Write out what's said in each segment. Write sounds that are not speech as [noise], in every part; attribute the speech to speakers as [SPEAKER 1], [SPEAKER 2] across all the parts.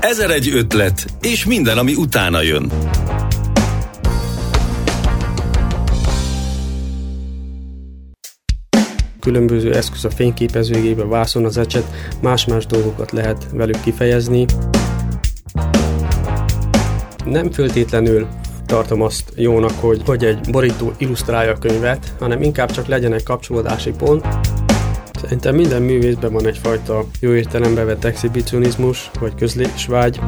[SPEAKER 1] Ezer egy ötlet, és minden, ami utána jön.
[SPEAKER 2] Különböző eszköz a fényképezőgébe, vászon az ecset, más-más dolgokat lehet velük kifejezni. Nem föltétlenül tartom azt jónak, hogy, hogy egy borító illusztrálja a könyvet, hanem inkább csak legyen egy kapcsolódási pont. Szerintem minden művészben van egyfajta jó értelembe vett exhibicionizmus, vagy közlésvágy.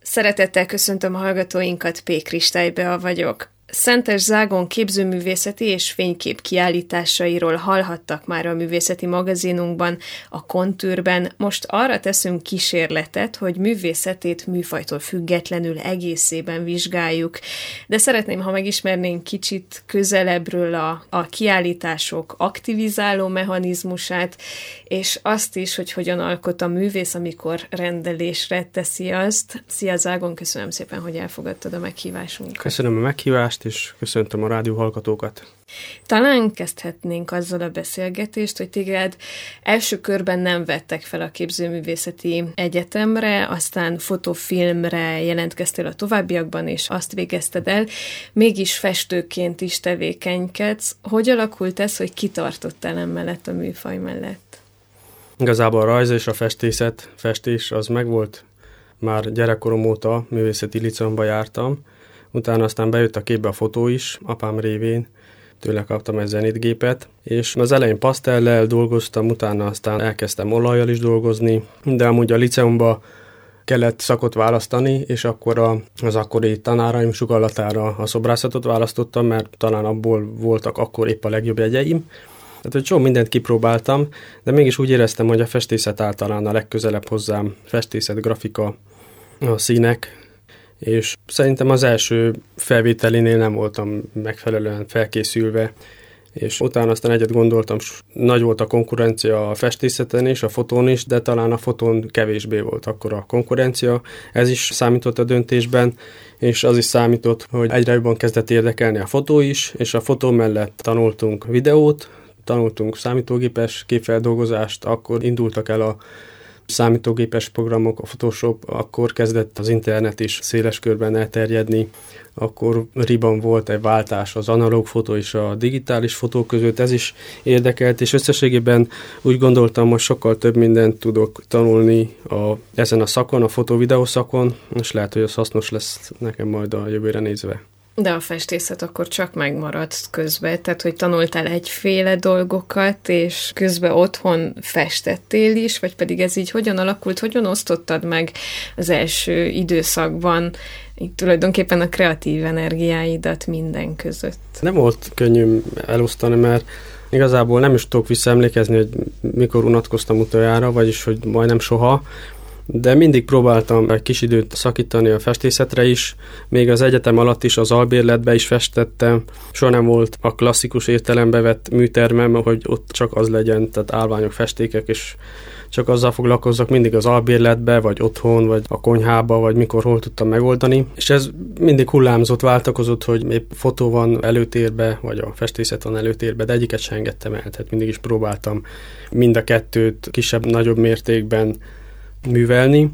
[SPEAKER 3] Szeretettel köszöntöm a hallgatóinkat, P. Kristálybe vagyok. Szentes Zágon képzőművészeti és fénykép kiállításairól hallhattak már a művészeti magazinunkban, a kontűrben. Most arra teszünk kísérletet, hogy művészetét műfajtól függetlenül egészében vizsgáljuk. De szeretném, ha megismernénk kicsit közelebbről a, a kiállítások aktivizáló mechanizmusát, és azt is, hogy hogyan alkot a művész, amikor rendelésre teszi azt. Szia Zágon, köszönöm szépen, hogy elfogadtad a meghívásunkat.
[SPEAKER 2] Köszönöm a meghívást, és köszöntöm a rádió hallgatókat.
[SPEAKER 3] Talán kezdhetnénk azzal a beszélgetést, hogy téged első körben nem vettek fel a képzőművészeti egyetemre, aztán fotofilmre jelentkeztél a továbbiakban, és azt végezted el. Mégis festőként is tevékenykedsz. Hogy alakult ez, hogy kitartottál emellett a műfaj mellett?
[SPEAKER 2] Igazából a rajz és a festészet, festés az megvolt. Már gyerekkorom óta művészeti licomba jártam, Utána aztán bejött a képbe a fotó is, apám révén, tőle kaptam egy zenitgépet, és az elején pasztellel dolgoztam, utána aztán elkezdtem olajjal is dolgozni, de amúgy a liceumba kellett szakot választani, és akkor a, az akkori tanáraim sugallatára a szobrászatot választottam, mert talán abból voltak akkor épp a legjobb jegyeim. Tehát, hogy csomó mindent kipróbáltam, de mégis úgy éreztem, hogy a festészet általán a legközelebb hozzám, festészet, grafika, a színek, és szerintem az első felvételinél nem voltam megfelelően felkészülve, és utána aztán egyet gondoltam, nagy volt a konkurencia a festészeten is, a fotón is, de talán a fotón kevésbé volt akkor a konkurencia. Ez is számított a döntésben, és az is számított, hogy egyre jobban kezdett érdekelni a fotó is, és a fotó mellett tanultunk videót, tanultunk számítógépes képfeldolgozást, akkor indultak el a számítógépes programok, a Photoshop, akkor kezdett az internet is széles körben elterjedni, akkor riban volt egy váltás az analóg fotó és a digitális fotó között, ez is érdekelt, és összességében úgy gondoltam, hogy sokkal több mindent tudok tanulni a, ezen a szakon, a fotó-videó szakon, és lehet, hogy az hasznos lesz nekem majd a jövőre nézve.
[SPEAKER 3] De a festészet akkor csak megmaradt közben, tehát hogy tanultál egyféle dolgokat, és közben otthon festettél is, vagy pedig ez így hogyan alakult, hogyan osztottad meg az első időszakban így tulajdonképpen a kreatív energiáidat minden között?
[SPEAKER 2] Nem volt könnyű elosztani, mert igazából nem is tudok visszaemlékezni, hogy mikor unatkoztam utoljára, vagyis hogy majdnem soha, de mindig próbáltam egy kis időt szakítani a festészetre is, még az egyetem alatt is az albérletbe is festettem. Soha nem volt a klasszikus értelembe vett műtermem, hogy ott csak az legyen, tehát állványok, festékek, és csak azzal foglalkozzak mindig az albérletbe, vagy otthon, vagy a konyhába, vagy mikor hol tudtam megoldani. És ez mindig hullámzott, váltakozott, hogy épp fotó van előtérbe, vagy a festészet van előtérbe, de egyiket sem engedtem el, tehát mindig is próbáltam mind a kettőt kisebb-nagyobb mértékben művelni.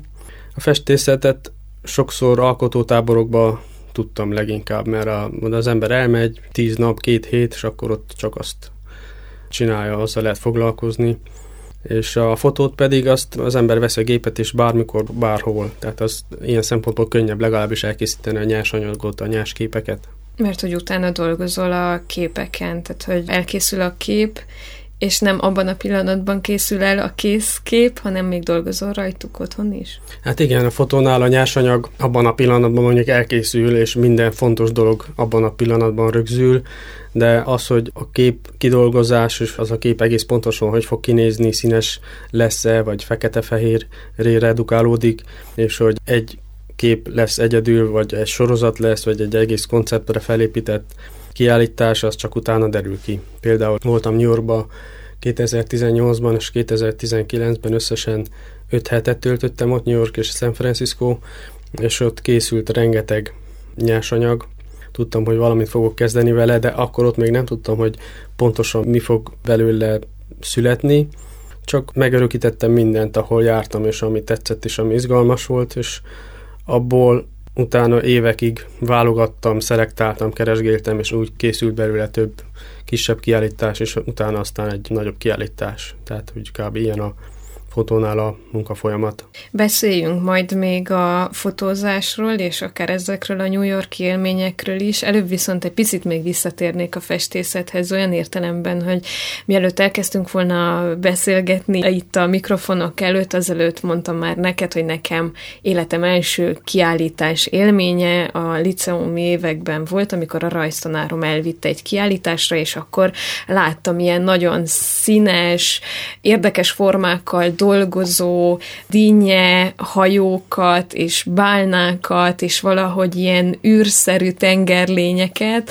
[SPEAKER 2] A festészetet sokszor alkotótáborokba tudtam leginkább, mert a, az ember elmegy tíz nap, két hét, és akkor ott csak azt csinálja, azzal lehet foglalkozni. És a fotót pedig azt az ember vesz a gépet, és bármikor, bárhol. Tehát az ilyen szempontból könnyebb legalábbis elkészíteni a nyersanyagot, a nyers képeket.
[SPEAKER 3] Mert hogy utána dolgozol a képeken, tehát hogy elkészül a kép, és nem abban a pillanatban készül el a készkép, hanem még dolgozol rajtuk otthon is?
[SPEAKER 2] Hát igen, a fotónál a nyersanyag abban a pillanatban mondjuk elkészül, és minden fontos dolog abban a pillanatban rögzül, de az, hogy a kép kidolgozás, és az a kép egész pontosan hogy fog kinézni, színes lesz-e, vagy fekete-fehér redukálódik, és hogy egy kép lesz egyedül, vagy egy sorozat lesz, vagy egy egész konceptre felépített kiállítás, az csak utána derül ki. Például voltam New Yorkba 2018-ban és 2019-ben összesen 5 hetet töltöttem ott, New York és San Francisco, és ott készült rengeteg nyersanyag, tudtam, hogy valamit fogok kezdeni vele, de akkor ott még nem tudtam, hogy pontosan mi fog belőle születni, csak megörökítettem mindent, ahol jártam, és ami tetszett, és ami izgalmas volt, és abból utána évekig válogattam, szelektáltam, keresgéltem, és úgy készült belőle több kisebb kiállítás, és utána aztán egy nagyobb kiállítás. Tehát úgy kb. ilyen a fotónál a munkafolyamat.
[SPEAKER 3] Beszéljünk majd még a fotózásról, és akár ezekről a New York élményekről is. Előbb viszont egy picit még visszatérnék a festészethez, olyan értelemben, hogy mielőtt elkezdtünk volna beszélgetni itt a mikrofonok előtt, azelőtt mondtam már neked, hogy nekem életem első kiállítás élménye a liceumi években volt, amikor a rajztanárom elvitte egy kiállításra, és akkor láttam ilyen nagyon színes, érdekes formákkal dolgozó dinnye hajókat és bálnákat, és valahogy ilyen űrszerű tengerlényeket,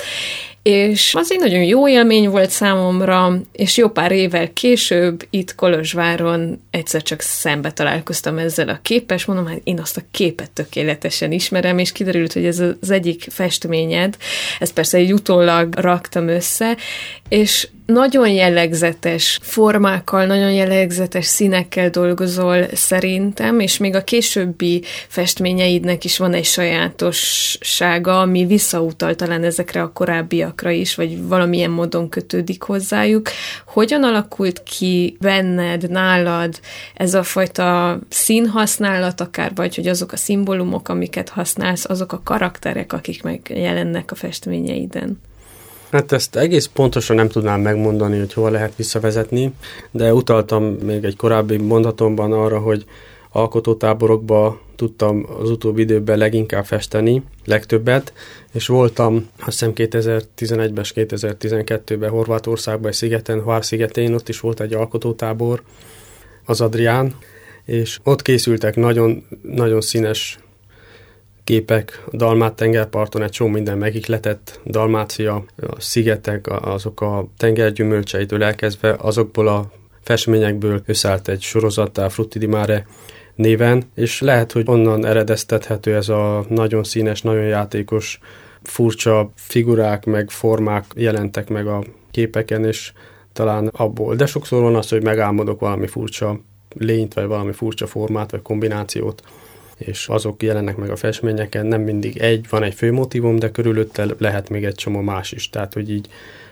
[SPEAKER 3] és az egy nagyon jó élmény volt számomra, és jó pár évvel később itt Kolozsváron egyszer csak szembe találkoztam ezzel a képes, mondom, hát én azt a képet tökéletesen ismerem, és kiderült, hogy ez az egyik festményed, ezt persze egy utólag raktam össze, és nagyon jellegzetes formákkal, nagyon jellegzetes színekkel dolgozol szerintem, és még a későbbi festményeidnek is van egy sajátossága, ami visszautal talán ezekre a korábbiakra is, vagy valamilyen módon kötődik hozzájuk. Hogyan alakult ki benned, nálad ez a fajta színhasználat akár, vagy hogy azok a szimbólumok, amiket használsz, azok a karakterek, akik megjelennek a festményeiden?
[SPEAKER 2] Hát ezt egész pontosan nem tudnám megmondani, hogy hova lehet visszavezetni, de utaltam még egy korábbi mondatomban arra, hogy alkotótáborokba tudtam az utóbbi időben leginkább festeni, legtöbbet, és voltam azt hiszem 2011-ben és 2012-ben Horvátországban, egy szigeten, Hvár szigetén, ott is volt egy alkotótábor, az Adrián, és ott készültek nagyon, nagyon színes képek, a Dalmát tengerparton egy csomó minden megikletett, Dalmácia, a szigetek, azok a tengergyümölcseitől elkezdve, azokból a festményekből összeállt egy sorozattá, Frutti di Mare néven, és lehet, hogy onnan eredeztethető ez a nagyon színes, nagyon játékos, furcsa figurák, meg formák jelentek meg a képeken, és talán abból. De sokszor van az, hogy megálmodok valami furcsa lényt, vagy valami furcsa formát, vagy kombinációt, és azok jelennek meg a festményeken, nem mindig egy, van egy főmotívum, de körülötte lehet még egy csomó más is, tehát hogy így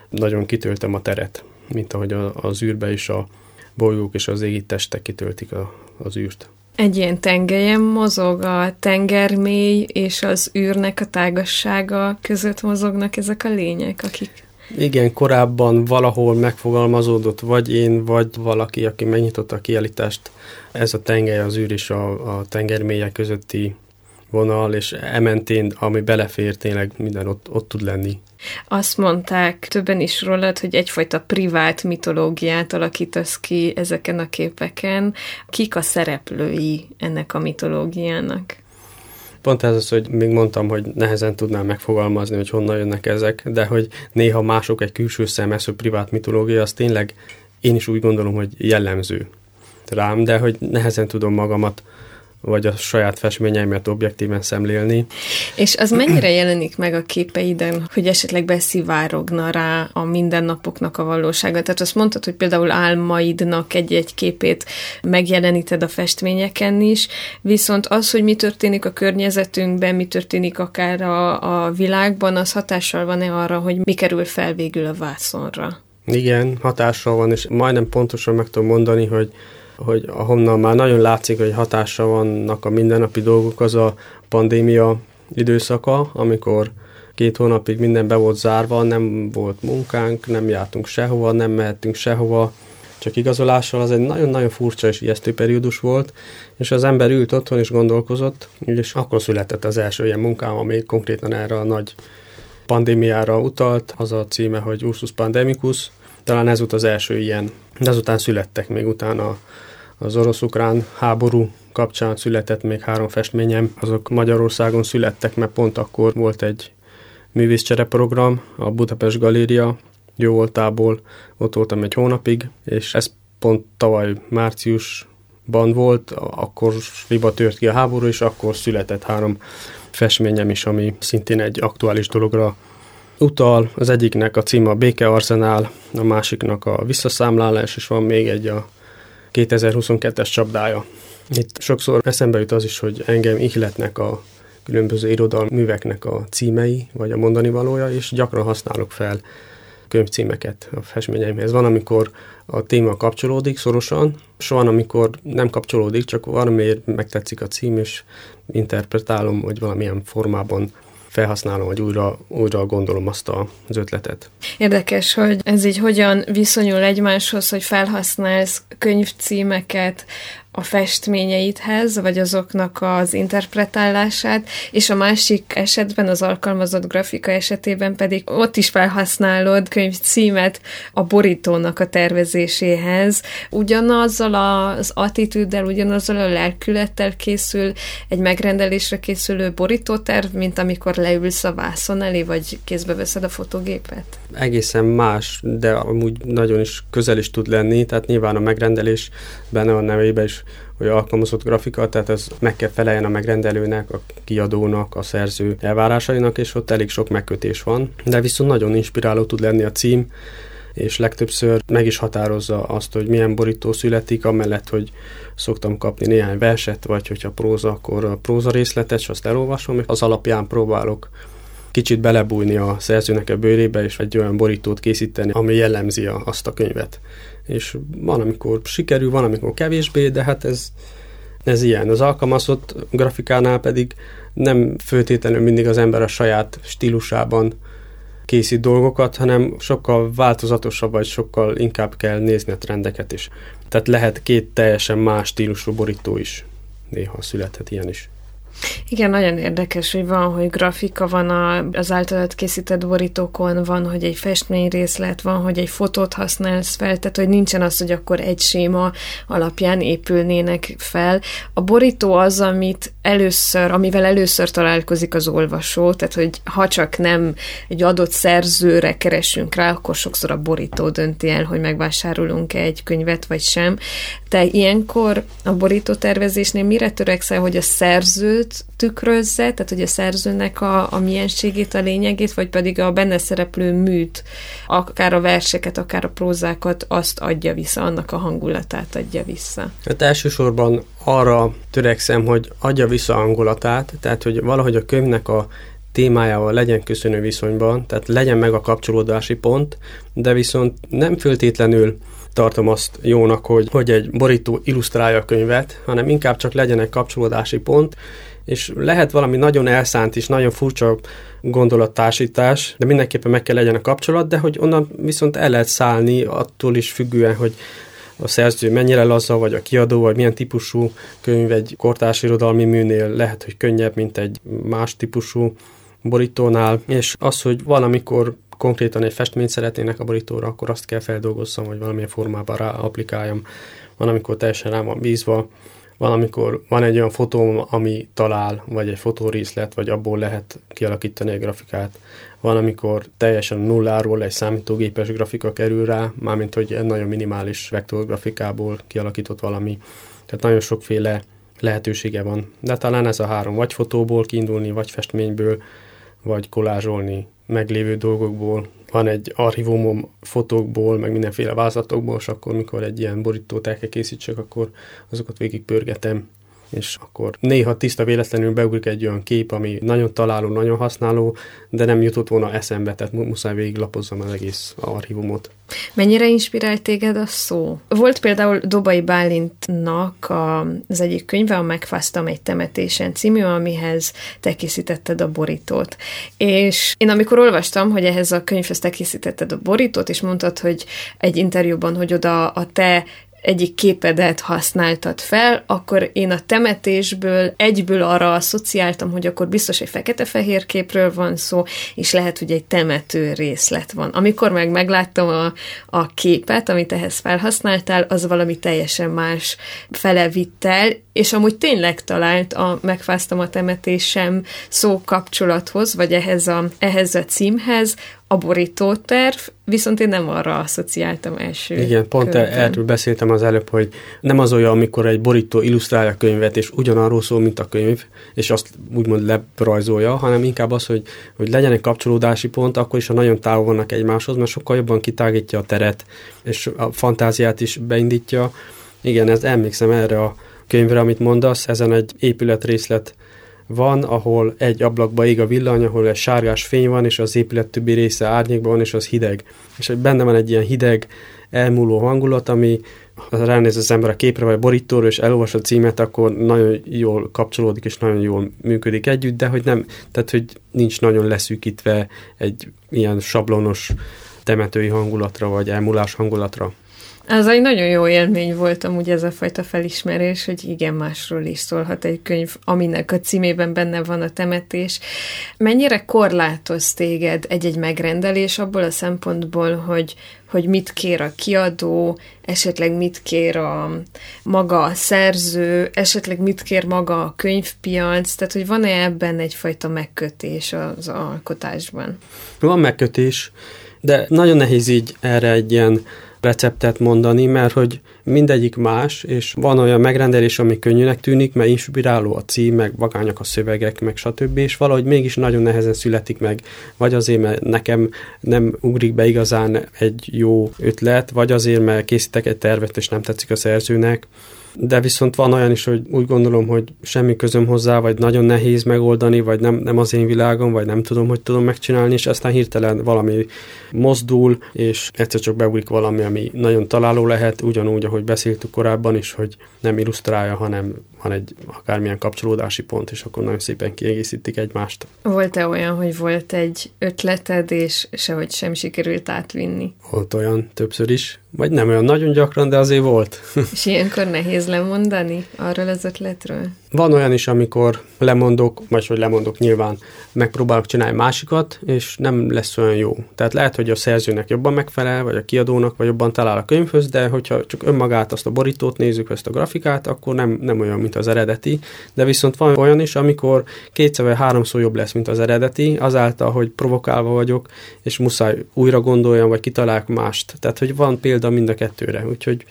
[SPEAKER 2] nagyon kitöltem a teret, mint ahogy a, az űrbe is a bolygók és az égi testek kitöltik a, az űrt.
[SPEAKER 3] Egy ilyen tengelyen mozog a tengermély és az űrnek a tágassága között mozognak ezek a lények, akik
[SPEAKER 2] igen, korábban valahol megfogalmazódott, vagy én, vagy valaki, aki megnyitotta a kiállítást, ez a tengely, az űr és a, a tengermélye közötti vonal, és ementén, ami belefér, tényleg minden ott, ott tud lenni.
[SPEAKER 3] Azt mondták többen is rólad, hogy egyfajta privát mitológiát alakítasz ki ezeken a képeken. Kik a szereplői ennek a mitológiának?
[SPEAKER 2] Pont ez az, hogy még mondtam, hogy nehezen tudnám megfogalmazni, hogy honnan jönnek ezek, de hogy néha mások egy külső szemesz, hogy privát mitológia, az tényleg én is úgy gondolom, hogy jellemző rám, de hogy nehezen tudom magamat vagy a saját festményeimet objektíven szemlélni.
[SPEAKER 3] És az mennyire jelenik meg a képeiden, hogy esetleg beszivárogna rá a mindennapoknak a valósága? Tehát azt mondtad, hogy például álmaidnak egy-egy képét megjeleníted a festményeken is, viszont az, hogy mi történik a környezetünkben, mi történik akár a, a világban, az hatással van-e arra, hogy mi kerül fel végül a vászonra?
[SPEAKER 2] Igen, hatással van, és majdnem pontosan meg tudom mondani, hogy hogy ahonnan már nagyon látszik, hogy hatása vannak a mindennapi dolgok, az a pandémia időszaka, amikor két hónapig minden be volt zárva, nem volt munkánk, nem jártunk sehova, nem mehettünk sehova, csak igazolással az egy nagyon-nagyon furcsa és ijesztő periódus volt, és az ember ült otthon és gondolkozott, és akkor született az első ilyen munkám, ami konkrétan erre a nagy pandémiára utalt, az a címe, hogy Ursus Pandemicus, talán ez volt az első ilyen, de azután születtek még utána az orosz-ukrán háború kapcsán született még három festményem, azok Magyarországon születtek, mert pont akkor volt egy művészcsereprogram, a Budapest Galéria jó voltából, ott voltam egy hónapig, és ez pont tavaly márciusban volt, akkor riba tört ki a háború, és akkor született három festményem is, ami szintén egy aktuális dologra utal. Az egyiknek a címe a Béke Arzenál, a másiknak a Visszaszámlálás, és van még egy a 2022-es csapdája. Itt sokszor eszembe jut az is, hogy engem ihletnek a különböző irodalmi műveknek a címei, vagy a mondani valója, és gyakran használok fel könyvcímeket a festményeimhez. Van, amikor a téma kapcsolódik szorosan, és van, amikor nem kapcsolódik, csak valamiért megtetszik a cím, és interpretálom, hogy valamilyen formában felhasználom, vagy újra, újra gondolom azt az ötletet.
[SPEAKER 3] Érdekes, hogy ez így hogyan viszonyul egymáshoz, hogy felhasználsz könyvcímeket, a festményeidhez, vagy azoknak az interpretálását, és a másik esetben, az alkalmazott grafika esetében pedig ott is felhasználod könyv címet a borítónak a tervezéséhez. Ugyanazzal az attitűddel, ugyanazzal a lelkülettel készül egy megrendelésre készülő borítóterv, mint amikor leülsz a vászon elé, vagy kézbe veszed a fotógépet?
[SPEAKER 2] Egészen más, de amúgy nagyon is közel is tud lenni, tehát nyilván a megrendelés benne a nevében is hogy alkalmazott grafika, tehát ez meg kell feleljen a megrendelőnek, a kiadónak, a szerző elvárásainak, és ott elég sok megkötés van. De viszont nagyon inspiráló tud lenni a cím, és legtöbbször meg is határozza azt, hogy milyen borító születik, amellett, hogy szoktam kapni néhány verset, vagy hogyha próza, akkor a próza részletet, és azt elolvasom, és az alapján próbálok kicsit belebújni a szerzőnek a bőrébe, és egy olyan borítót készíteni, ami jellemzi azt a könyvet és van, amikor sikerül, van, amikor kevésbé, de hát ez, ez ilyen. Az alkalmazott grafikánál pedig nem főtétlenül mindig az ember a saját stílusában készít dolgokat, hanem sokkal változatosabb, vagy sokkal inkább kell nézni a trendeket is. Tehát lehet két teljesen más stílusú borító is. Néha születhet ilyen is.
[SPEAKER 3] Igen, nagyon érdekes, hogy van, hogy grafika van a, az általad készített borítókon, van, hogy egy festményrészlet, van, hogy egy fotót használsz fel, tehát hogy nincsen az, hogy akkor egy séma alapján épülnének fel. A borító az, amit először, amivel először találkozik az olvasó, tehát hogy ha csak nem egy adott szerzőre keresünk rá, akkor sokszor a borító dönti el, hogy megvásárolunk -e egy könyvet, vagy sem. Te ilyenkor a borító tervezésnél mire törekszel, hogy a szerzőt tükrözze, tehát hogy a szerzőnek a, a mienségét, a lényegét, vagy pedig a benne szereplő műt, akár a verseket, akár a prózákat, azt adja vissza, annak a hangulatát adja vissza.
[SPEAKER 2] Hát elsősorban arra törekszem, hogy adja vissza a hangulatát, tehát hogy valahogy a könyvnek a témájával legyen köszönő viszonyban, tehát legyen meg a kapcsolódási pont, de viszont nem föltétlenül tartom azt jónak, hogy, hogy egy borító illusztrálja a könyvet, hanem inkább csak legyen egy kapcsolódási pont, és lehet valami nagyon elszánt is, nagyon furcsa gondolattársítás, de mindenképpen meg kell legyen a kapcsolat, de hogy onnan viszont el lehet szállni attól is függően, hogy a szerző mennyire laza, vagy a kiadó, vagy milyen típusú könyv egy kortárs irodalmi műnél. Lehet, hogy könnyebb, mint egy más típusú borítónál, és az, hogy valamikor konkrétan egy festményt szeretnének a borítóra, akkor azt kell feldolgozzam, hogy valamilyen formában rá applikáljam. Van, amikor teljesen rá van bízva, van, amikor van egy olyan fotóm, ami talál, vagy egy fotórészlet, vagy abból lehet kialakítani egy grafikát. Van, amikor teljesen nulláról egy számítógépes grafika kerül rá, mármint hogy egy nagyon minimális vektorgrafikából kialakított valami. Tehát nagyon sokféle lehetősége van. De talán ez a három, vagy fotóból kiindulni, vagy festményből, vagy kolázsolni meglévő dolgokból. Van egy archívumom fotókból, meg mindenféle vázlatokból, és akkor, mikor egy ilyen borítót el kell készítsek, akkor azokat végig pörgetem, és akkor néha tiszta véletlenül beugrik egy olyan kép, ami nagyon találó, nagyon használó, de nem jutott volna eszembe, tehát muszáj végiglapozzam az egész archívumot.
[SPEAKER 3] Mennyire inspirált téged a szó? Volt például Dobai Bálintnak az egyik könyve, a Megfáztam egy temetésen című, amihez te készítetted a borítót. És én amikor olvastam, hogy ehhez a könyvhez te készítetted a borítót, és mondtad, hogy egy interjúban, hogy oda a te egyik képedet használtad fel, akkor én a temetésből egyből arra asszociáltam, hogy akkor biztos egy fekete-fehér képről van szó, és lehet, hogy egy temető részlet van. Amikor meg megláttam a, a képet, amit ehhez felhasználtál, az valami teljesen más fele vitt el, és amúgy tényleg talált a megfáztam a temetésem szó kapcsolathoz, vagy ehhez a, ehhez a címhez, a borítóterv, viszont én nem arra asszociáltam első
[SPEAKER 2] Igen, pont körben. erről beszéltem az előbb, hogy nem az olyan, amikor egy borító illusztrálja a könyvet, és ugyanarról szól, mint a könyv, és azt úgymond lebrajzolja, hanem inkább az, hogy, hogy legyen egy kapcsolódási pont, akkor is, ha nagyon távol vannak egymáshoz, mert sokkal jobban kitágítja a teret, és a fantáziát is beindítja. Igen, ez emlékszem erre a könyvre, amit mondasz, ezen egy épületrészlet van, ahol egy ablakba ég a villany, ahol egy sárgás fény van, és az épület többi része árnyékban van, és az hideg. És benne van egy ilyen hideg, elmúló hangulat, ami ha ránéz az ember a képre vagy a borítóra, és elolvas a címet, akkor nagyon jól kapcsolódik, és nagyon jól működik együtt, de hogy nem, tehát hogy nincs nagyon leszűkítve egy ilyen sablonos temetői hangulatra, vagy elmúlás hangulatra.
[SPEAKER 3] Ez egy nagyon jó élmény volt amúgy ez a fajta felismerés, hogy igen, másról is szólhat egy könyv, aminek a címében benne van a temetés. Mennyire korlátoz téged egy-egy megrendelés abból a szempontból, hogy, hogy mit kér a kiadó, esetleg mit kér a maga a szerző, esetleg mit kér maga a könyvpiac, tehát hogy van-e ebben egyfajta megkötés az alkotásban?
[SPEAKER 2] Van megkötés, de nagyon nehéz így erre egy ilyen receptet mondani, mert hogy mindegyik más, és van olyan megrendelés, ami könnyűnek tűnik, mert inspiráló a cím, meg vagányak a szövegek, meg stb., és valahogy mégis nagyon nehezen születik meg, vagy azért, mert nekem nem ugrik be igazán egy jó ötlet, vagy azért, mert készítek egy tervet, és nem tetszik a szerzőnek, de viszont van olyan is, hogy úgy gondolom, hogy semmi közöm hozzá, vagy nagyon nehéz megoldani, vagy nem, nem az én világom, vagy nem tudom, hogy tudom megcsinálni, és aztán hirtelen valami mozdul, és egyszer csak beugrik valami, ami nagyon találó lehet, ugyanúgy, ahogy beszéltük korábban is, hogy nem illusztrálja, hanem van egy akármilyen kapcsolódási pont, és akkor nagyon szépen kiegészítik egymást.
[SPEAKER 3] Volt-e olyan, hogy volt egy ötleted, és sehogy sem sikerült átvinni?
[SPEAKER 2] Volt olyan többször is, vagy nem olyan nagyon gyakran, de azért volt. [laughs]
[SPEAKER 3] És ilyenkor nehéz lemondani arról az ötletről?
[SPEAKER 2] Van olyan is, amikor lemondok, vagy hogy lemondok nyilván, megpróbálok csinálni másikat, és nem lesz olyan jó. Tehát lehet, hogy a szerzőnek jobban megfelel, vagy a kiadónak, vagy jobban talál a könyvhöz, de hogyha csak önmagát, azt a borítót nézzük, ezt a grafikát, akkor nem, nem olyan, mint az eredeti. De viszont van olyan is, amikor kétszer vagy háromszor jobb lesz, mint az eredeti, azáltal, hogy provokálva vagyok, és muszáj újra gondoljam, vagy kitalálok mást. Tehát, hogy van példa mind a kettőre. Úgyhogy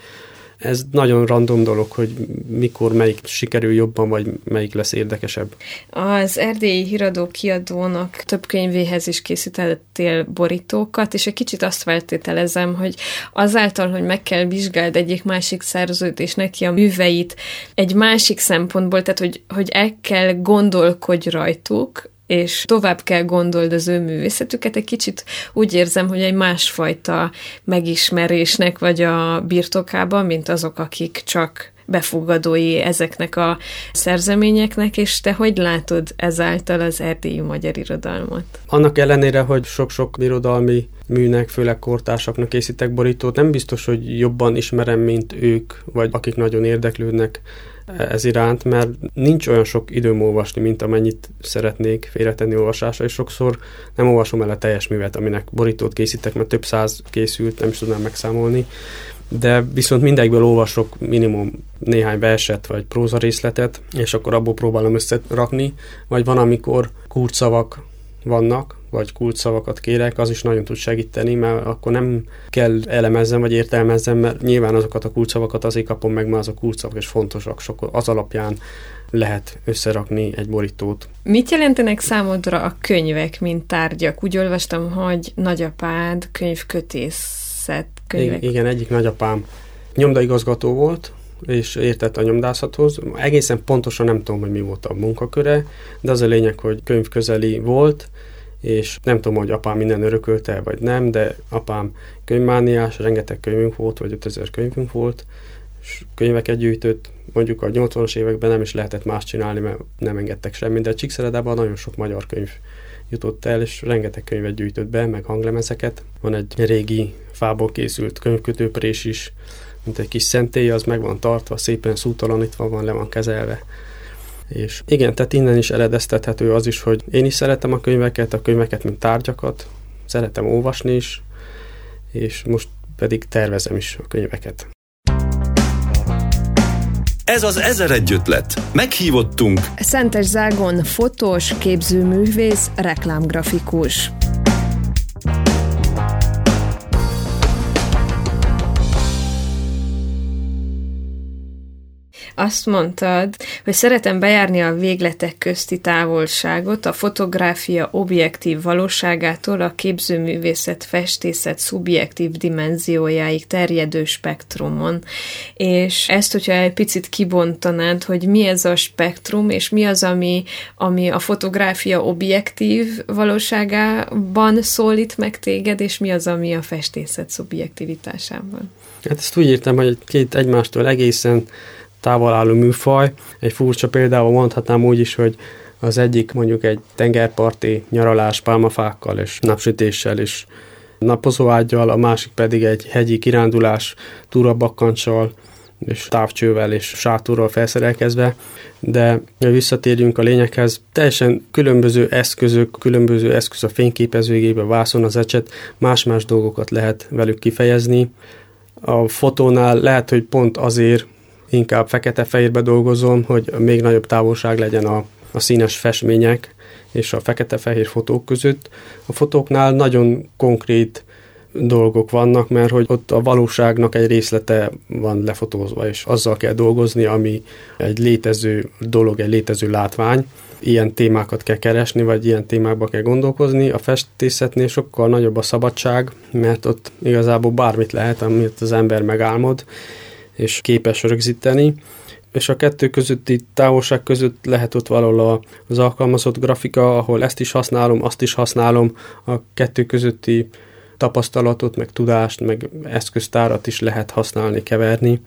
[SPEAKER 2] ez nagyon random dolog, hogy mikor melyik sikerül jobban, vagy melyik lesz érdekesebb.
[SPEAKER 3] Az erdélyi híradó kiadónak több könyvéhez is készítettél borítókat, és egy kicsit azt feltételezem, hogy azáltal, hogy meg kell vizsgáld egyik másik szerzőt, és neki a műveit egy másik szempontból, tehát hogy, hogy el kell gondolkodj rajtuk, és tovább kell gondold az ő művészetüket, egy kicsit úgy érzem, hogy egy másfajta megismerésnek vagy a birtokában, mint azok, akik csak befogadói ezeknek a szerzeményeknek, és te hogy látod ezáltal az erdélyi magyar irodalmat?
[SPEAKER 2] Annak ellenére, hogy sok-sok irodalmi műnek, főleg kortársaknak készítek borítót, nem biztos, hogy jobban ismerem, mint ők, vagy akik nagyon érdeklődnek ez iránt, mert nincs olyan sok időm olvasni, mint amennyit szeretnék félretenni olvasásra, és sokszor nem olvasom el a teljes művet, aminek borítót készítek, mert több száz készült, nem is tudnám megszámolni, de viszont mindegyikből olvasok minimum néhány verset vagy próza részletet, és akkor abból próbálom összerakni, vagy van, amikor kurcszavak vannak, vagy kulcsszavakat kérek, az is nagyon tud segíteni, mert akkor nem kell elemezzem vagy értelmezzem, mert nyilván azokat a kulcsszavakat azért kapom meg, mert azok kulcsszavak és fontosak, sok az alapján lehet összerakni egy borítót.
[SPEAKER 3] Mit jelentenek számodra a könyvek, mint tárgyak? Úgy olvastam, hogy nagyapád könyvkötészet könyvek.
[SPEAKER 2] Igen, egyik nagyapám nyomdaigazgató volt, és értett a nyomdászathoz. Egészen pontosan nem tudom, hogy mi volt a munkaköre, de az a lényeg, hogy könyvközeli volt, és nem tudom, hogy apám minden örökölte, vagy nem, de apám könyvmániás, rengeteg könyvünk volt, vagy 5000 könyvünk volt, és könyveket gyűjtött, mondjuk a 80-as években nem is lehetett más csinálni, mert nem engedtek semmit, de Csíkszeredában nagyon sok magyar könyv jutott el, és rengeteg könyvet gyűjtött be, meg hanglemezeket. Van egy régi fából készült könyvkötőprés is, mint egy kis szentély, az meg van tartva, szépen szútalanítva van, le van kezelve. És igen, tehát innen is eredeztethető az is, hogy én is szeretem a könyveket, a könyveket, mint tárgyakat, szeretem olvasni is, és most pedig tervezem is a könyveket.
[SPEAKER 1] Ez az Ezer egy ötlet. Meghívottunk
[SPEAKER 3] Szentes Zágon fotós, képzőművész, reklámgrafikus. Azt mondtad, hogy szeretem bejárni a végletek közti távolságot, a fotográfia objektív valóságától a képzőművészet, festészet szubjektív dimenziójáig terjedő spektrumon. És ezt, hogyha egy picit kibontanád, hogy mi ez a spektrum, és mi az, ami, ami a fotográfia objektív valóságában szólít meg téged, és mi az, ami a festészet szubjektivitásában.
[SPEAKER 2] Hát ezt úgy írtam, hogy két egymástól egészen távol álló műfaj. Egy furcsa példával mondhatnám úgy is, hogy az egyik mondjuk egy tengerparti nyaralás pálmafákkal és napsütéssel és napozóágyal, a másik pedig egy hegyi kirándulás túrabakkancsal és távcsővel és sátorral felszerelkezve, de visszatérjünk a lényeghez. Teljesen különböző eszközök, különböző eszköz a fényképezőgébe, vászon, az ecset, más-más dolgokat lehet velük kifejezni. A fotónál lehet, hogy pont azért inkább fekete-fehérbe dolgozom, hogy még nagyobb távolság legyen a, a színes festmények és a fekete-fehér fotók között. A fotóknál nagyon konkrét dolgok vannak, mert hogy ott a valóságnak egy részlete van lefotózva, és azzal kell dolgozni, ami egy létező dolog, egy létező látvány. Ilyen témákat kell keresni, vagy ilyen témákba kell gondolkozni. A festészetnél sokkal nagyobb a szabadság, mert ott igazából bármit lehet, amit az ember megálmod, és képes rögzíteni. És a kettő közötti távolság között lehet ott valahol az alkalmazott grafika, ahol ezt is használom, azt is használom, a kettő közötti tapasztalatot, meg tudást, meg eszköztárat is lehet használni, keverni,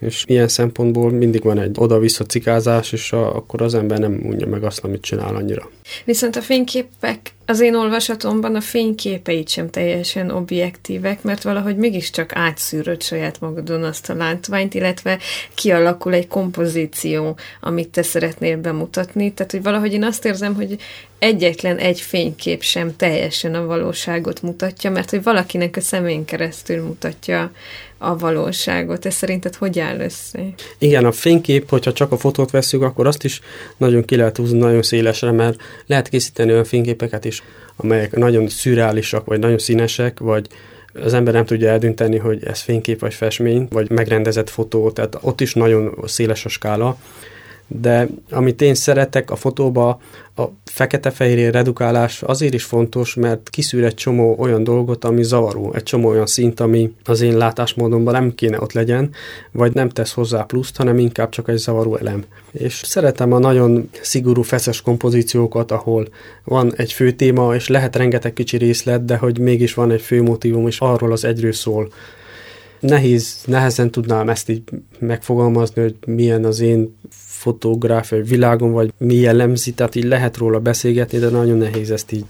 [SPEAKER 2] és ilyen szempontból mindig van egy oda-vissza cikázás, és a, akkor az ember nem mondja meg azt, amit csinál annyira.
[SPEAKER 3] Viszont a fényképek, az én olvasatomban a fényképeit sem teljesen objektívek, mert valahogy mégiscsak átszűröd saját magadon azt a látványt, illetve kialakul egy kompozíció, amit te szeretnél bemutatni. Tehát, hogy valahogy én azt érzem, hogy egyetlen egy fénykép sem teljesen a valóságot mutatja, mert hogy valakinek a szemén keresztül mutatja a valóságot. Ez szerinted hogy áll össze?
[SPEAKER 2] Igen, a fénykép, hogyha csak a fotót veszük, akkor azt is nagyon ki lehet húzni nagyon szélesre, mert lehet készíteni olyan fényképeket is, amelyek nagyon szürreálisak, vagy nagyon színesek, vagy az ember nem tudja eldönteni, hogy ez fénykép vagy festmény, vagy megrendezett fotó, tehát ott is nagyon széles a skála de amit én szeretek a fotóba, a fekete-fehér redukálás azért is fontos, mert kiszűr egy csomó olyan dolgot, ami zavaró, egy csomó olyan szint, ami az én látásmódomban nem kéne ott legyen, vagy nem tesz hozzá pluszt, hanem inkább csak egy zavaró elem. És szeretem a nagyon szigorú feszes kompozíciókat, ahol van egy fő téma, és lehet rengeteg kicsi részlet, de hogy mégis van egy fő motivum, és arról az egyről szól nehéz, nehezen tudnám ezt így megfogalmazni, hogy milyen az én fotográfiai világon, vagy mi jellemzi, tehát így lehet róla beszélgetni, de nagyon nehéz ezt így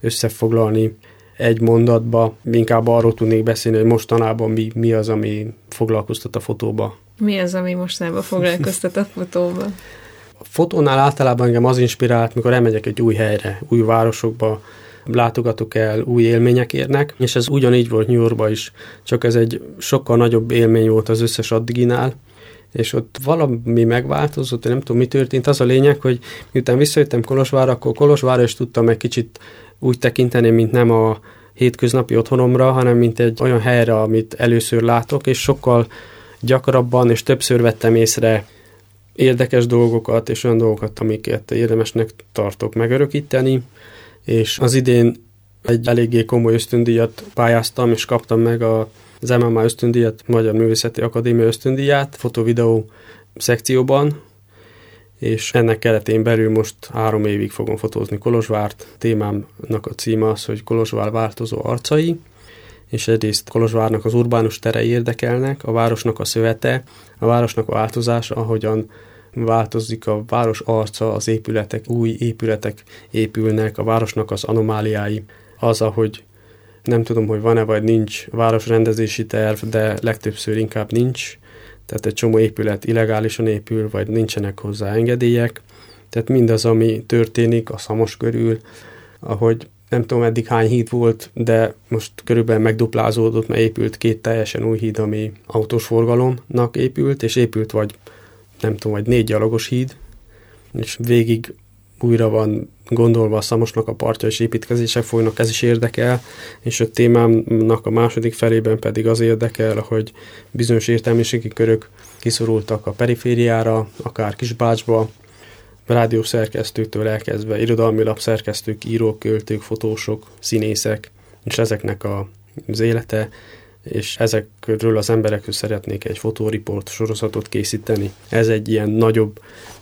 [SPEAKER 2] összefoglalni egy mondatba. Inkább arról tudnék beszélni, hogy mostanában mi, mi az, ami foglalkoztat a fotóba.
[SPEAKER 3] Mi az, ami mostanában foglalkoztat a fotóba?
[SPEAKER 2] A fotónál általában engem az inspirált, mikor elmegyek egy új helyre, új városokba, látogatok el, új élmények érnek, és ez ugyanígy volt New Yorkban is, csak ez egy sokkal nagyobb élmény volt az összes addiginál, és ott valami megváltozott, nem tudom, mi történt. Az a lényeg, hogy miután visszajöttem Kolozsvárra, akkor Kolozsvárra is tudtam egy kicsit úgy tekinteni, mint nem a hétköznapi otthonomra, hanem mint egy olyan helyre, amit először látok, és sokkal gyakrabban és többször vettem észre érdekes dolgokat, és olyan dolgokat, amiket érdemesnek tartok megörökíteni, és az idén egy eléggé komoly ösztöndíjat pályáztam, és kaptam meg a az MMA ösztöndíjat, Magyar Művészeti Akadémia ösztöndíját, fotovideó szekcióban, és ennek keretén belül most három évig fogom fotózni Kolozsvárt. Témámnak a címe az, hogy Kolozsvár változó arcai, és egyrészt Kolozsvárnak az urbánus terei érdekelnek, a városnak a szövete, a városnak a változása, ahogyan változik a város arca, az épületek, új épületek épülnek, a városnak az anomáliái, az, ahogy nem tudom, hogy van-e vagy nincs városrendezési terv, de legtöbbször inkább nincs. Tehát egy csomó épület illegálisan épül, vagy nincsenek hozzá engedélyek. Tehát mindaz, ami történik a Szamos körül, ahogy nem tudom eddig hány híd volt, de most körülbelül megduplázódott, mert épült két teljesen új híd, ami autós forgalomnak épült, és épült vagy nem tudom, vagy négy gyalogos híd, és végig újra van gondolva a Szamosnak a partja és építkezések folynak, ez is érdekel, és a témámnak a második felében pedig az érdekel, hogy bizonyos értelmiségi körök kiszorultak a perifériára, akár Kisbácsba, rádiós szerkesztőtől elkezdve, irodalmi lapszerkesztők, írók, költők, fotósok, színészek, és ezeknek a, az élete, és ezekről az emberekről szeretnék egy fotóriport sorozatot készíteni. Ez egy ilyen nagyobb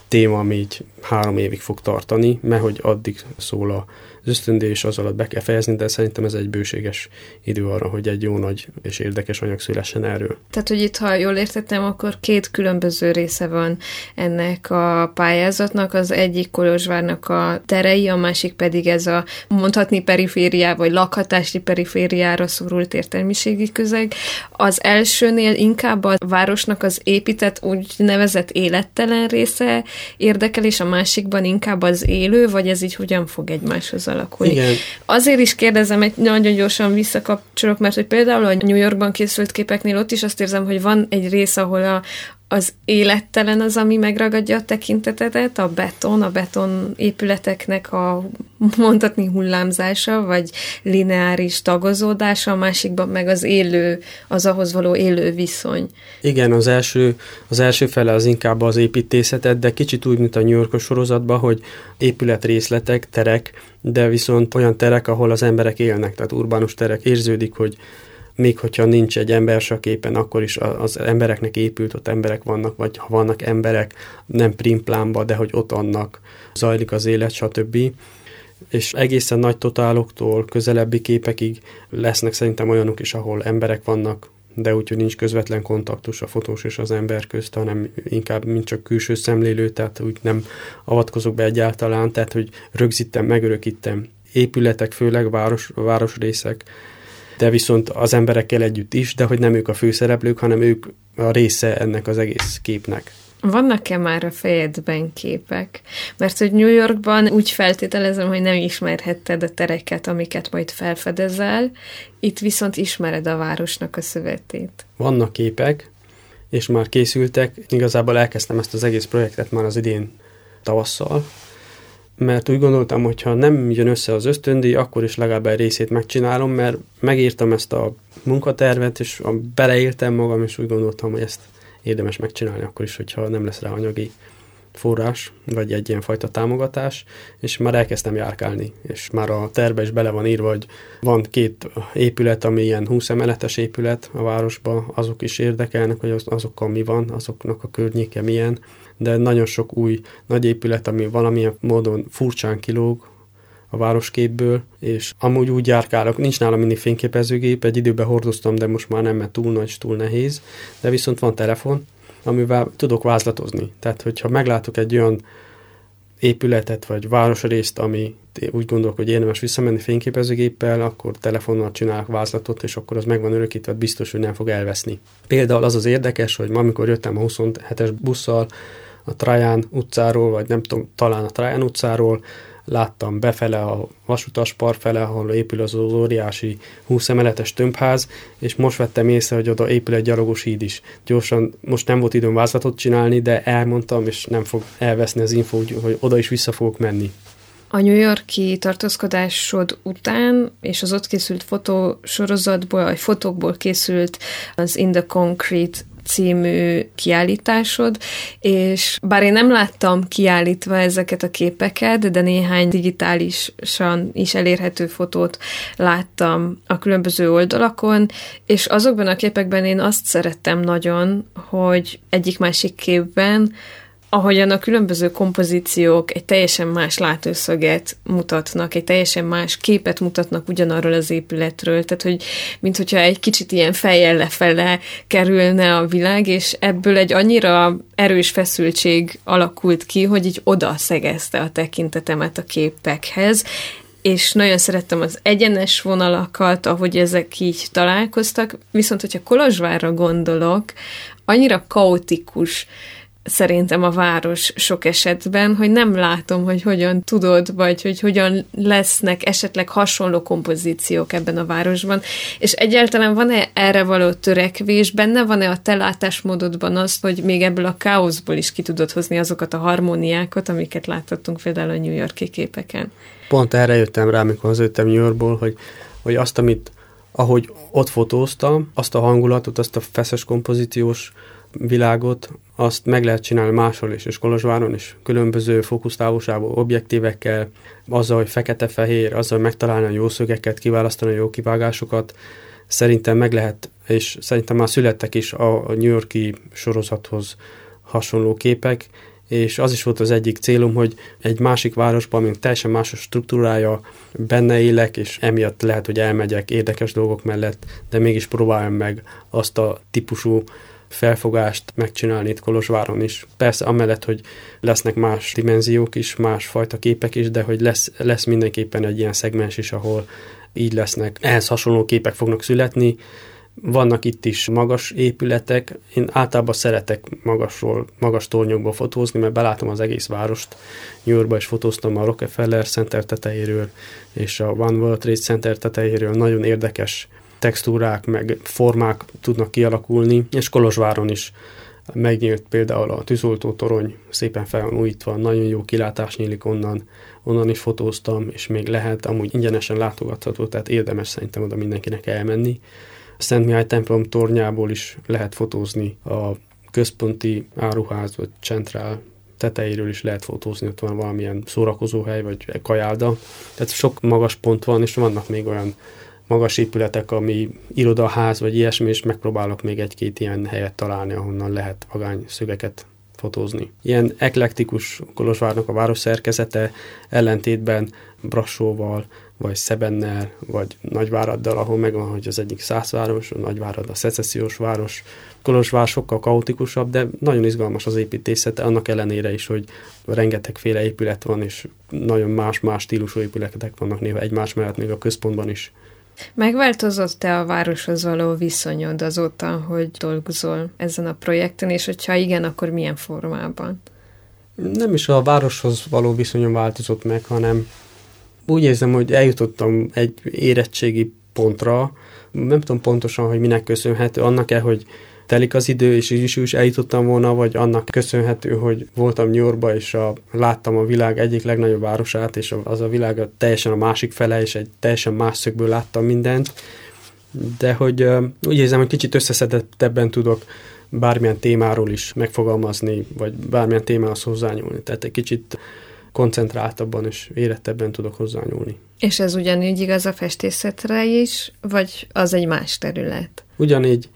[SPEAKER 2] téma, ami így három évig fog tartani, mert hogy addig szól a az ösztöndés az alatt be kell fejezni, de szerintem ez egy bőséges idő arra, hogy egy jó nagy és érdekes anyag szülessen erről.
[SPEAKER 3] Tehát, hogy itt, ha jól értettem, akkor két különböző része van ennek a pályázatnak. Az egyik Kolozsvárnak a terei, a másik pedig ez a mondhatni perifériá, vagy lakhatási perifériára szorult értelmiségi közeg. Az elsőnél inkább a városnak az épített úgynevezett élettelen része érdekel, és a másikban inkább az élő, vagy ez így hogyan fog egymáshoz alakulni. Igen. Azért is kérdezem, egy nagyon gyorsan visszakapcsolok, mert hogy például a New Yorkban készült képeknél ott is azt érzem, hogy van egy rész, ahol a, az élettelen az, ami megragadja a tekintetedet, a beton, a beton épületeknek a mondhatni hullámzása, vagy lineáris tagozódása, a másikban meg az élő, az ahhoz való élő viszony.
[SPEAKER 2] Igen, az első, az első fele az inkább az építészetet, de kicsit úgy, mint a New Yorkos sorozatban, hogy épületrészletek, terek, de viszont olyan terek, ahol az emberek élnek, tehát urbánus terek, érződik, hogy még hogyha nincs egy ember se képen, akkor is az embereknek épült, ott emberek vannak, vagy ha vannak emberek, nem primplánba, de hogy ott annak zajlik az élet, stb. És egészen nagy totáloktól közelebbi képekig lesznek szerintem olyanok is, ahol emberek vannak, de úgyhogy nincs közvetlen kontaktus a fotós és az ember közt, hanem inkább mint csak külső szemlélő, tehát úgy nem avatkozok be egyáltalán, tehát hogy rögzítem, megörökítem épületek, főleg város, városrészek, de viszont az emberekkel együtt is, de hogy nem ők a főszereplők, hanem ők a része ennek az egész képnek.
[SPEAKER 3] Vannak-e már a fejedben képek? Mert hogy New Yorkban úgy feltételezem, hogy nem ismerhetted a tereket, amiket majd felfedezel, itt viszont ismered a városnak a szövetét.
[SPEAKER 2] Vannak képek, és már készültek. Igazából elkezdtem ezt az egész projektet már az idén tavasszal, mert úgy gondoltam, hogy ha nem jön össze az ösztöndíj, akkor is legalább egy részét megcsinálom, mert megírtam ezt a munkatervet, és beleéltem magam, és úgy gondoltam, hogy ezt érdemes megcsinálni akkor is, hogyha nem lesz rá anyagi forrás, vagy egy ilyen fajta támogatás, és már elkezdtem járkálni, és már a terve is bele van írva, hogy van két épület, ami ilyen 20 emeletes épület a városban, azok is érdekelnek, hogy azokkal mi van, azoknak a környéke milyen, de nagyon sok új nagy épület, ami valamilyen módon furcsán kilóg a városképből, és amúgy úgy járkálok, nincs nálam mindig fényképezőgép, egy időben hordoztam, de most már nem, mert túl nagy, túl nehéz, de viszont van telefon, amivel tudok vázlatozni. Tehát, hogyha meglátok egy olyan épületet vagy városrészt, ami úgy gondolok, hogy érdemes visszamenni fényképezőgéppel, akkor telefonnal csinálok vázlatot, és akkor az meg van örökítve, biztos, hogy nem fog elveszni. Például az az érdekes, hogy ma, amikor jöttem a 27-es busszal, a Traján utcáról, vagy nem tudom, talán a Traján utcáról, láttam befele a vasutas par fele, ahol épül az, az óriási 20 emeletes tömbház, és most vettem észre, hogy oda épül egy gyalogos híd is. Gyorsan, most nem volt időm vázlatot csinálni, de elmondtam, és nem fog elveszni az info, hogy oda is vissza fogok menni.
[SPEAKER 3] A New Yorki tartózkodásod után, és az ott készült fotósorozatból, vagy fotókból készült az In the Concrete című kiállításod, és bár én nem láttam kiállítva ezeket a képeket, de néhány digitálisan is elérhető fotót láttam a különböző oldalakon, és azokban a képekben én azt szerettem nagyon, hogy egyik-másik képben ahogyan a különböző kompozíciók egy teljesen más látószöget mutatnak, egy teljesen más képet mutatnak ugyanarról az épületről, tehát hogy mint hogyha egy kicsit ilyen fejjel lefele kerülne a világ, és ebből egy annyira erős feszültség alakult ki, hogy így oda szegezte a tekintetemet a képekhez, és nagyon szerettem az egyenes vonalakat, ahogy ezek így találkoztak, viszont hogyha Kolozsvárra gondolok, annyira kaotikus, szerintem a város sok esetben, hogy nem látom, hogy hogyan tudod, vagy hogy hogyan lesznek esetleg hasonló kompozíciók ebben a városban, és egyáltalán van-e erre való törekvés, benne van-e a te látásmódodban az, hogy még ebből a káoszból is ki tudod hozni azokat a harmóniákat, amiket láthattunk például a New Yorki képeken?
[SPEAKER 2] Pont erre jöttem rá, amikor az jöttem New Yorkból, hogy, hogy azt, amit ahogy ott fotóztam, azt a hangulatot, azt a feszes kompozíciós világot, azt meg lehet csinálni máshol is, és Kolozsváron is, különböző fókusztávolságú objektívekkel, azzal, hogy fekete-fehér, azzal, hogy megtalálni a jó szögeket, kiválasztani a jó kivágásokat, szerintem meg lehet, és szerintem már születtek is a New Yorki sorozathoz hasonló képek, és az is volt az egyik célom, hogy egy másik városban, mint teljesen más a struktúrája, benne élek, és emiatt lehet, hogy elmegyek érdekes dolgok mellett, de mégis próbáljam meg azt a típusú felfogást megcsinálni itt Kolozsváron is. Persze amellett, hogy lesznek más dimenziók is, más fajta képek is, de hogy lesz, lesz mindenképpen egy ilyen szegmens is, ahol így lesznek. Ehhez hasonló képek fognak születni, vannak itt is magas épületek, én általában szeretek magasról, magas tornyokból fotózni, mert belátom az egész várost. New Yorkba is fotóztam a Rockefeller Center tetejéről, és a One World Trade Center tetejéről. Nagyon érdekes textúrák, meg formák tudnak kialakulni, és Kolozsváron is megnyílt például a tűzoltó torony, szépen fel van újítva, nagyon jó kilátás nyílik onnan, onnan is fotóztam, és még lehet, amúgy ingyenesen látogatható, tehát érdemes szerintem oda mindenkinek elmenni. A Szent Mihály templom tornyából is lehet fotózni a központi áruház vagy centrál tetejéről is lehet fotózni, ott van valamilyen szórakozóhely vagy kajálda. Tehát sok magas pont van, és vannak még olyan magas épületek, ami irodaház vagy ilyesmi, és megpróbálok még egy-két ilyen helyet találni, ahonnan lehet vagány szögeket fotózni. Ilyen eklektikus Kolozsvárnak a város szerkezete ellentétben Brassóval, vagy Szebennel, vagy Nagyváraddal, ahol megvan, hogy az egyik százváros, a Nagyvárad a szecessziós város. Kolozsvár sokkal kaotikusabb, de nagyon izgalmas az építészete, annak ellenére is, hogy rengetegféle épület van, és nagyon más-más stílusú épületek vannak néha egymás mellett, még a központban is.
[SPEAKER 3] Megváltozott-e a városhoz való viszonyod azóta, hogy dolgozol ezen a projekten, és hogyha igen, akkor milyen formában?
[SPEAKER 2] Nem is a városhoz való viszonyom változott meg, hanem úgy érzem, hogy eljutottam egy érettségi pontra, nem tudom pontosan, hogy minek köszönhető, annak-e, hogy telik az idő, és is, is eljutottam volna, vagy annak köszönhető, hogy voltam New Yorkba, és a, láttam a világ egyik legnagyobb városát, és az a világ a, teljesen a másik fele, és egy teljesen más szögből láttam mindent, de hogy úgy érzem, hogy kicsit összeszedettebben tudok bármilyen témáról is megfogalmazni, vagy bármilyen témához hozzányúlni. Tehát egy kicsit koncentráltabban és érettebben tudok hozzányúlni.
[SPEAKER 3] És ez ugyanígy igaz a festészetre is, vagy az egy más terület?
[SPEAKER 2] Ugyanígy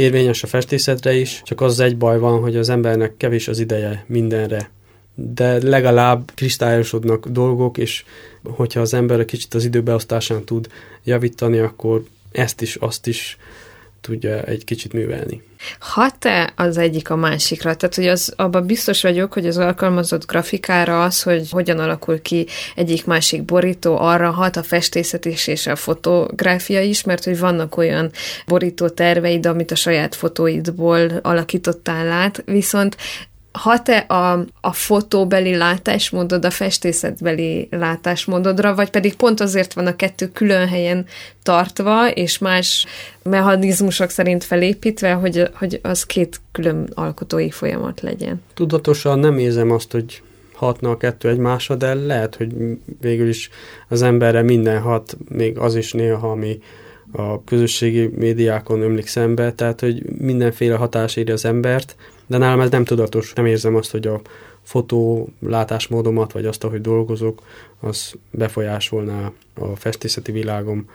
[SPEAKER 2] érvényes a festészetre is, csak az egy baj van, hogy az embernek kevés az ideje mindenre. De legalább kristályosodnak dolgok, és hogyha az ember egy kicsit az időbeosztásán tud javítani, akkor ezt is, azt is tudja egy kicsit művelni.
[SPEAKER 3] Hat-e az egyik a másikra? Tehát, hogy az, abban biztos vagyok, hogy az alkalmazott grafikára az, hogy hogyan alakul ki egyik-másik borító, arra hat a festészet is és a fotográfia is, mert hogy vannak olyan borító terveid, amit a saját fotóidból alakítottál át, viszont hat-e a, a fotóbeli látásmódod a festészetbeli látásmódodra, vagy pedig pont azért van a kettő külön helyen tartva, és más mechanizmusok szerint felépítve, hogy, hogy az két külön alkotói folyamat legyen.
[SPEAKER 2] Tudatosan nem érzem azt, hogy hatna a kettő egymásra, de lehet, hogy végül is az emberre minden hat, még az is néha, ami a közösségi médiákon ömlik szembe, tehát hogy mindenféle hatás éri az embert, de nálam ez nem tudatos. Nem érzem azt, hogy a fotó látásmódomat, vagy azt, ahogy dolgozok, az befolyásolná a festészeti világom,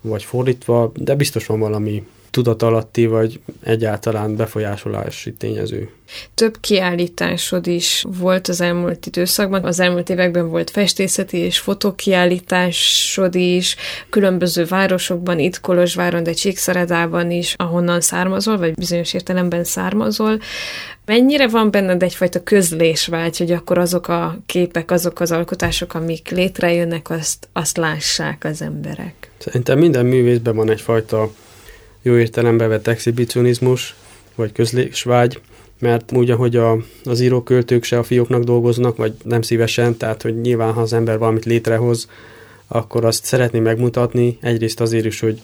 [SPEAKER 2] vagy fordítva, de biztos van valami tudatalatti, vagy egyáltalán befolyásolási tényező.
[SPEAKER 3] Több kiállításod is volt az elmúlt időszakban. Az elmúlt években volt festészeti és fotókiállításod is, különböző városokban, itt Kolozsváron, de Csíkszeredában is, ahonnan származol, vagy bizonyos értelemben származol. Mennyire van benned egyfajta közlésvágy, hogy akkor azok a képek, azok az alkotások, amik létrejönnek, azt, azt lássák az emberek?
[SPEAKER 2] Szerintem minden művészben van egyfajta jó értelembe vett exhibicionizmus, vagy közlésvágy, mert úgy, ahogy a, az íróköltők se a fióknak dolgoznak, vagy nem szívesen, tehát hogy nyilván, ha az ember valamit létrehoz, akkor azt szeretné megmutatni, egyrészt azért is, hogy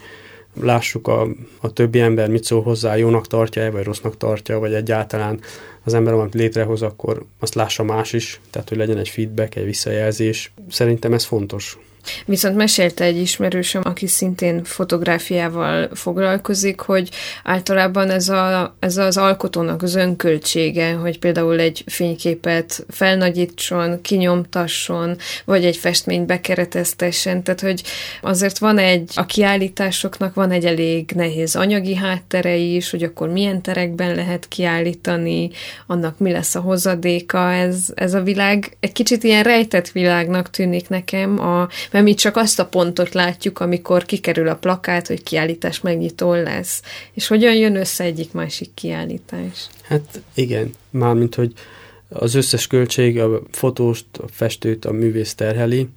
[SPEAKER 2] lássuk a, a többi ember mit szól hozzá, jónak tartja-e, vagy rossznak tartja, vagy egyáltalán az ember valamit létrehoz, akkor azt lássa más is, tehát hogy legyen egy feedback, egy visszajelzés. Szerintem ez fontos.
[SPEAKER 3] Viszont mesélte egy ismerősöm, aki szintén fotográfiával foglalkozik, hogy általában ez, a, ez az alkotónak az önköltsége, hogy például egy fényképet felnagyítson, kinyomtasson, vagy egy festményt bekereteztessen, tehát hogy azért van egy, a kiállításoknak van egy elég nehéz anyagi háttere is, hogy akkor milyen terekben lehet kiállítani, annak mi lesz a hozadéka, ez, ez a világ egy kicsit ilyen rejtett világnak tűnik nekem, a, mert mi csak azt a pontot látjuk, amikor kikerül a plakát, hogy kiállítás megnyitó lesz. És hogyan jön össze egyik-másik kiállítás?
[SPEAKER 2] Hát igen, mármint, hogy az összes költség a fotóst, a festőt, a művész terheli,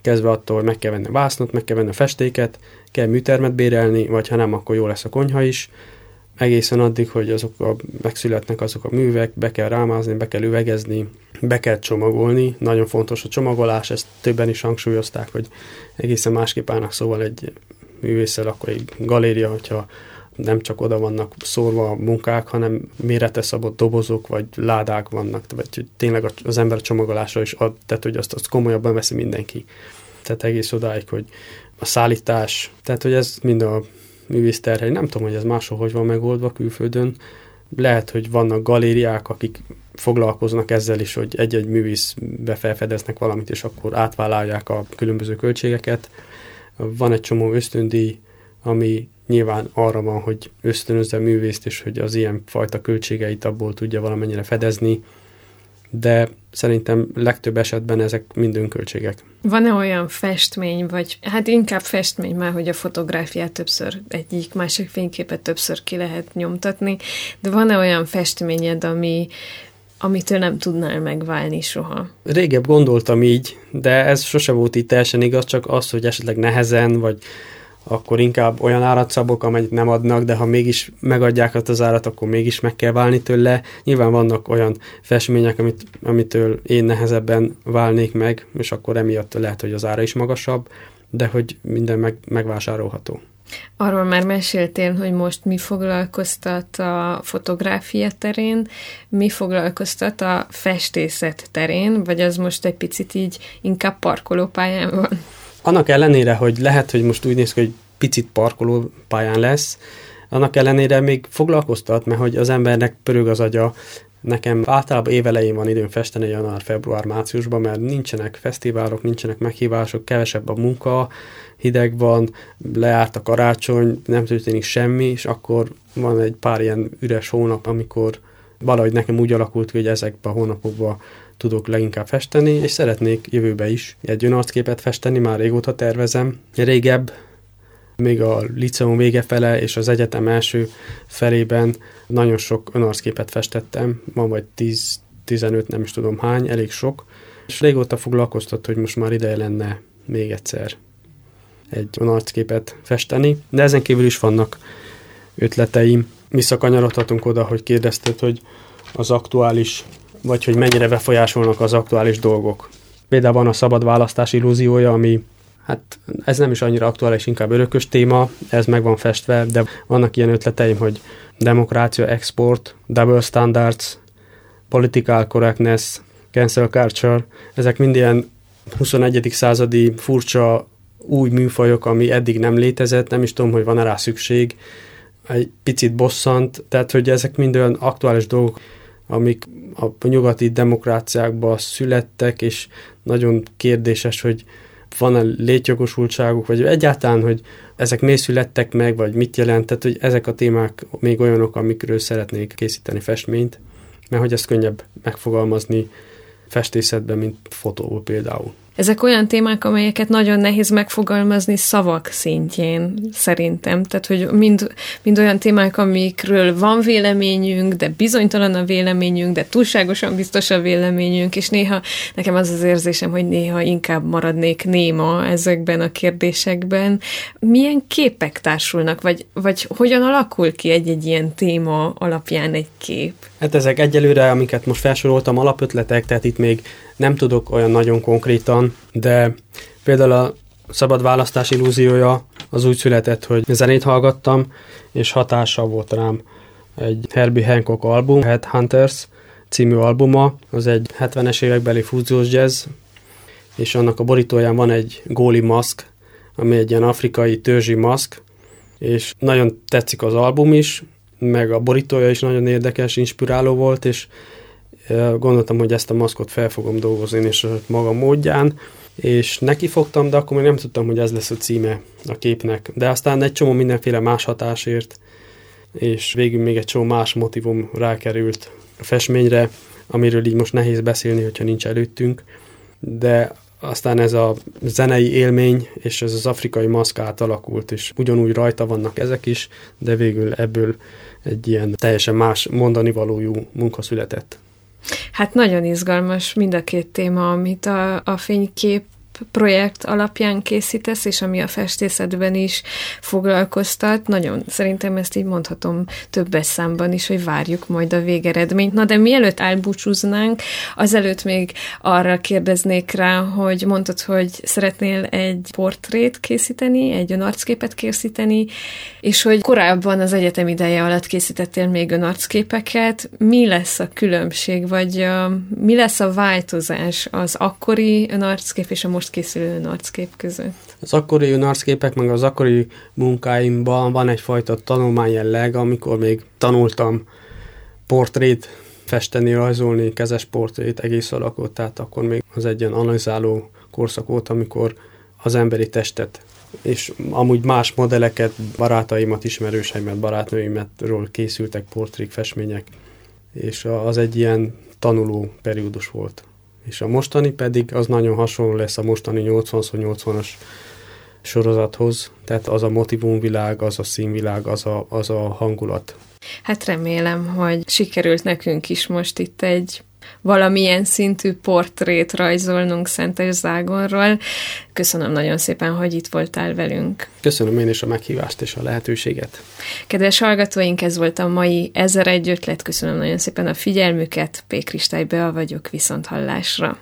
[SPEAKER 2] kezdve attól, hogy meg kell venni a vásznot, meg kell venni a festéket, kell műtermet bérelni, vagy ha nem, akkor jó lesz a konyha is, egészen addig, hogy azok a, megszületnek azok a művek, be kell rámázni, be kell üvegezni, be kell csomagolni. Nagyon fontos a csomagolás, ezt többen is hangsúlyozták, hogy egészen másképp állnak szóval egy művészel, akkor egy galéria, hogyha nem csak oda vannak szórva a munkák, hanem mérete szabott dobozok vagy ládák vannak, vagy hogy tényleg az ember csomagolásra is ad, tehát hogy azt, azt komolyabban veszi mindenki. Tehát egész odáig, hogy a szállítás, tehát hogy ez mind a művész terhely. Nem tudom, hogy ez máshol hogy van megoldva külföldön. Lehet, hogy vannak galériák, akik foglalkoznak ezzel is, hogy egy-egy művészbe felfedeznek valamit, és akkor átvállalják a különböző költségeket. Van egy csomó ösztöndíj, ami nyilván arra van, hogy ösztönözze a művészt, és hogy az ilyen fajta költségeit abból tudja valamennyire fedezni, de szerintem legtöbb esetben ezek mind önköltségek.
[SPEAKER 3] Van-e olyan festmény, vagy hát inkább festmény már, hogy a fotográfiát többször egyik, másik fényképet többször ki lehet nyomtatni, de van-e olyan festményed, ami, amitől nem tudnál megválni soha?
[SPEAKER 2] Régebb gondoltam így, de ez sose volt így teljesen igaz, csak az, hogy esetleg nehezen, vagy akkor inkább olyan árat szabok, amennyit nem adnak, de ha mégis megadják azt az árat, akkor mégis meg kell válni tőle. Nyilván vannak olyan festmények, amit, amitől én nehezebben válnék meg, és akkor emiatt lehet, hogy az ára is magasabb, de hogy minden meg, megvásárolható.
[SPEAKER 3] Arról már meséltél, hogy most mi foglalkoztat a fotográfia terén, mi foglalkoztat a festészet terén, vagy az most egy picit így inkább parkolópályán van?
[SPEAKER 2] Annak ellenére, hogy lehet, hogy most úgy néz ki, hogy picit parkoló pályán lesz, annak ellenére még foglalkoztat, mert hogy az embernek pörög az agya, Nekem általában évelején van időm festeni január, február, márciusban, mert nincsenek fesztiválok, nincsenek meghívások, kevesebb a munka, hideg van, leárt a karácsony, nem történik semmi, és akkor van egy pár ilyen üres hónap, amikor valahogy nekem úgy alakult, hogy ezekben a hónapokban tudok leginkább festeni, és szeretnék jövőbe is egy önarcképet festeni, már régóta tervezem. Régebb, még a liceum vége fele és az egyetem első felében nagyon sok önarcképet festettem, van vagy 10-15, nem is tudom hány, elég sok, és régóta foglalkoztat, hogy most már ideje lenne még egyszer egy önarcképet festeni, de ezen kívül is vannak ötleteim. Visszakanyarodhatunk oda, hogy kérdezted, hogy az aktuális vagy hogy mennyire befolyásolnak az aktuális dolgok. Például van a szabad választás illúziója, ami hát ez nem is annyira aktuális, inkább örökös téma, ez meg van festve, de vannak ilyen ötleteim, hogy demokrácia, export, double standards, political correctness, cancel culture, ezek mind ilyen 21. századi furcsa új műfajok, ami eddig nem létezett, nem is tudom, hogy van-e rá szükség, egy picit bosszant, tehát hogy ezek mind olyan aktuális dolgok, amik a nyugati demokráciákban születtek, és nagyon kérdéses, hogy van-e létjogosultságuk, vagy egyáltalán, hogy ezek miért születtek meg, vagy mit jelent, tehát hogy ezek a témák még olyanok, amikről szeretnék készíteni festményt, mert hogy ezt könnyebb megfogalmazni festészetben, mint fotóból például.
[SPEAKER 3] Ezek olyan témák, amelyeket nagyon nehéz megfogalmazni szavak szintjén, szerintem. Tehát, hogy mind, mind olyan témák, amikről van véleményünk, de bizonytalan a véleményünk, de túlságosan biztos a véleményünk, és néha nekem az az érzésem, hogy néha inkább maradnék néma ezekben a kérdésekben. Milyen képek társulnak, vagy, vagy hogyan alakul ki egy-egy ilyen téma alapján egy kép?
[SPEAKER 2] Hát ezek egyelőre, amiket most felsoroltam, alapötletek, tehát itt még nem tudok olyan nagyon konkrétan, de például a szabad választás illúziója az úgy született, hogy zenét hallgattam, és hatással volt rám egy Herbie Hancock album, Headhunters című albuma, az egy 70-es évekbeli fúziós jazz, és annak a borítóján van egy góli maszk, ami egy ilyen afrikai törzsi maszk, és nagyon tetszik az album is, meg a borítója is nagyon érdekes, inspiráló volt, és gondoltam, hogy ezt a maszkot fel fogom dolgozni, és maga módján, és neki fogtam, de akkor még nem tudtam, hogy ez lesz a címe a képnek. De aztán egy csomó mindenféle más hatásért, és végül még egy csomó más motivum rákerült a festményre, amiről így most nehéz beszélni, hogyha nincs előttünk, de aztán ez a zenei élmény és ez az afrikai maszk átalakult, és ugyanúgy rajta vannak ezek is, de végül ebből egy ilyen teljesen más mondani valójú munka született.
[SPEAKER 3] Hát nagyon izgalmas mind a két téma, amit a, a fénykép projekt alapján készítesz, és ami a festészetben is foglalkoztat. Nagyon szerintem ezt így mondhatom többes számban is, hogy várjuk majd a végeredményt. Na de mielőtt elbúcsúznánk, azelőtt még arra kérdeznék rá, hogy mondtad, hogy szeretnél egy portrét készíteni, egy önarcképet készíteni, és hogy korábban az egyetem ideje alatt készítettél még önarcképeket. Mi lesz a különbség, vagy mi lesz a változás az akkori önarckép és a most most készülő arckép között?
[SPEAKER 2] Az akkori arcképek, meg az akkori munkáimban van egyfajta tanulmány jelleg, amikor még tanultam portrét festeni, rajzolni, kezes portrét, egész alakot, tehát akkor még az egy ilyen analizáló korszak volt, amikor az emberi testet és amúgy más modelleket, barátaimat, ismerőseimet, barátnőimetről készültek portrék, festmények, és az egy ilyen tanuló periódus volt és a mostani pedig az nagyon hasonló lesz a mostani 80-80-as sorozathoz, tehát az a motivumvilág, az a színvilág, az a, az a hangulat.
[SPEAKER 3] Hát remélem, hogy sikerült nekünk is most itt egy valamilyen szintű portrét rajzolnunk Szentes Zágonról. Köszönöm nagyon szépen, hogy itt voltál velünk.
[SPEAKER 2] Köszönöm én is a meghívást és a lehetőséget.
[SPEAKER 3] Kedves hallgatóink, ez volt a mai Ezer egy ötlet. Köszönöm nagyon szépen a figyelmüket. P. Kristály Bea vagyok, viszont hallásra.